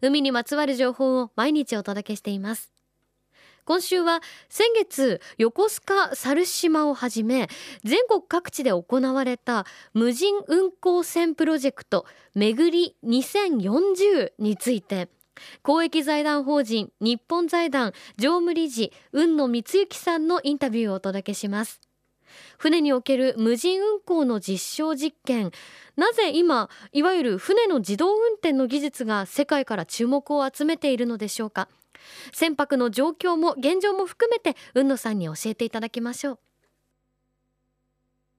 海にまつわる情報を毎日お届けしています。今週は先月横須賀猿島をはじめ全国各地で行われた無人運航船プロジェクト巡り2040について公益財団法人日本財団常務理事雲野光之さんのインタビューをお届けします。船における無人運航の実証実験。なぜ今いわゆる船の自動運転の技術が世界から注目を集めているのでしょうか？船舶の状況も現状も含めて雲野さんに教えていただきましょ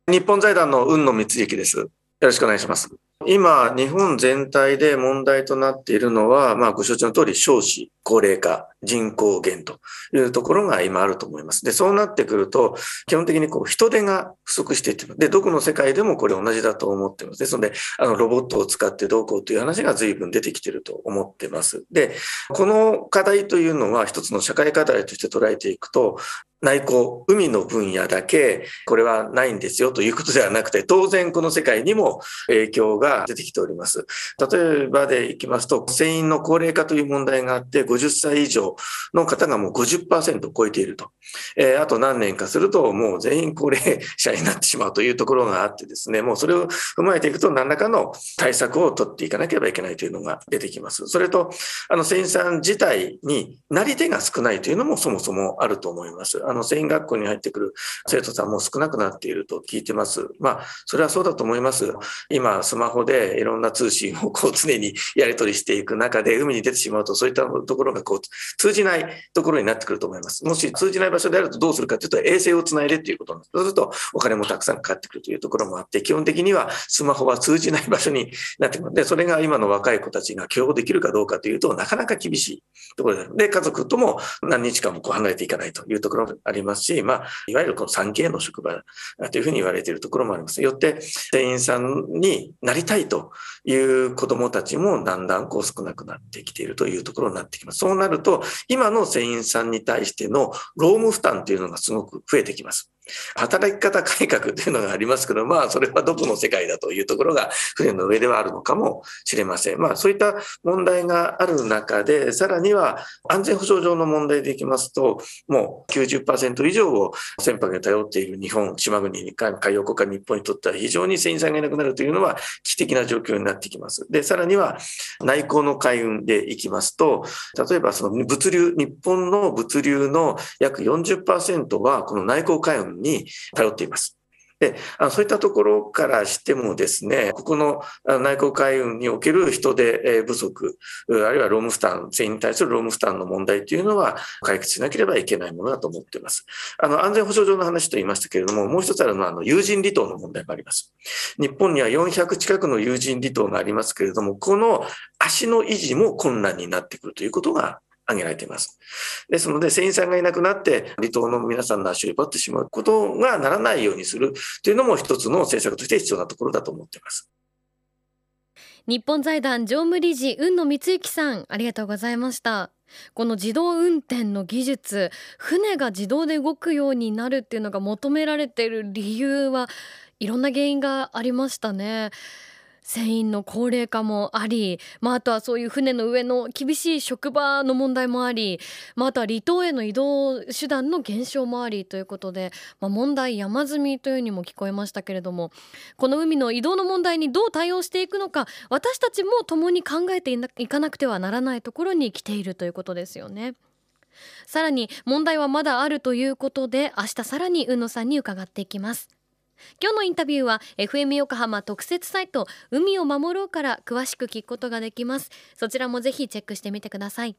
う。日本財団の雲野光之です。よろしくお願いします。今、日本全体で問題となっているのは、まあ、ご承知の通り、少子、高齢化、人口減というところが今あると思います。で、そうなってくると、基本的にこう人手が不足していってる。で、どこの世界でもこれ同じだと思っています。ですので、あの、ロボットを使ってどうこうという話が随分出てきていると思っています。で、この課題というのは一つの社会課題として捉えていくと、内向、海の分野だけ、これはないんですよということではなくて、当然この世界にも影響が出てきております。例えばでいきますと、船員の高齢化という問題があって、50歳以上の方がもう50%を超えていると。えー、あと何年かすると、もう全員高齢者になってしまうというところがあってですね、もうそれを踏まえていくと、何らかの対策を取っていかなければいけないというのが出てきます。それと、あの、船員さん自体になり手が少ないというのもそもそもあると思います。あの、繊維学校に入ってくる生徒さんも少なくなっていると聞いてます。まあ、それはそうだと思います。今、スマホでいろんな通信をこう常にやり取りしていく中で、海に出てしまうと、そういったところがこう通じないところになってくると思います。もし通じない場所であるとどうするかというと、衛星をつないでっていうことなんです。そうすると、お金もたくさんかかってくるというところもあって、基本的にはスマホは通じない場所になってくる。で、それが今の若い子たちが許容できるかどうかというと、なかなか厳しいところで、で家族とも何日間もこう離れていかないというところありますし、まあ、いわゆるこの 3K の職場というふうに言われているところもあります。よって、店員さんになりたいという子供たちもだんだんこう少なくなってきているというところになってきます。そうなると、今の船員さんに対しての労務負担というのがすごく増えてきます。働き方改革というのがありますけど、まあ、それはどこの世界だというところが船の上ではあるのかもしれません。まあ、そういった問題がある中で、さらには安全保障上の問題でいきますと、もう90%以上を船舶に頼っている日本、島国に、海洋国家日本にとっては非常に船員さんがいなくなるというのは危機的な状況になってきます。で、さらには内航の海運でいきますと、例えばその物流、日本の物流の約40%はこの内航海運に頼っています。で、あのそういったところからしてもですね、ここの内航海運における人手不足、あるいは労務負担、船員に対する労務負担の問題というのは解決しなければいけないものだと思っています。あの、安全保障上の話と言いましたけれども、もう一つあるのは、あの、有人離島の問題があります。日本には400近くの有人離島がありますけれども、この足の維持も困難になってくるということが挙げられています。ですので、船員さんがいなくなって、離島の皆さんの足を奪ってしまうことがならないようにするというのも一つの政策として必要なところだと思っています。日本財団常務理事雲野光之さんありがとうございましたこの自動運転の技術船が自動で動くようになるっていうのが求められている理由はいろんな原因がありましたね船員の高齢化もあり、まあ、あとはそういう船の上の厳しい職場の問題もあり、まあ、あとは離島への移動手段の減少もありということで、まあ、問題山積みというにも聞こえましたけれどもこの海の移動の問題にどう対応していくのか私たちも共に考えていかなくてはならないところに来ているということですよね。さらに問題はまだあるということで明日さらに宇野さんに伺っていきます。今日のインタビューは FM 横浜特設サイト海を守ろうから詳しく聞くことができます。そちらもぜひチェックしてみてください。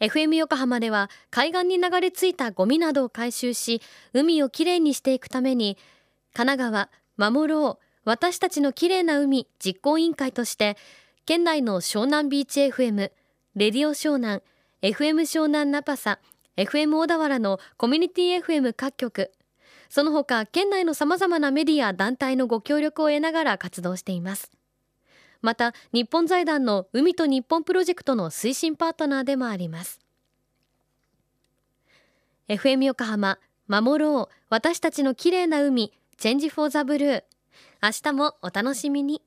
FM 横浜では海岸に流れ着いたゴミなどを回収し海をきれいにしていくために神奈川守ろう私たちのきれいな海実行委員会として県内の湘南ビーチ FM レディオ湘南 FM 湘南ナパサ FM 小田原のコミュニティ FM 各局その他県内のさまざまなメディア団体のご協力を得ながら活動しています。また日本財団の海と日本プロジェクトの推進パートナーでもあります。FM 横浜守ろう。私たちの綺麗な海。チェンジフォーザブルー。明日もお楽しみに。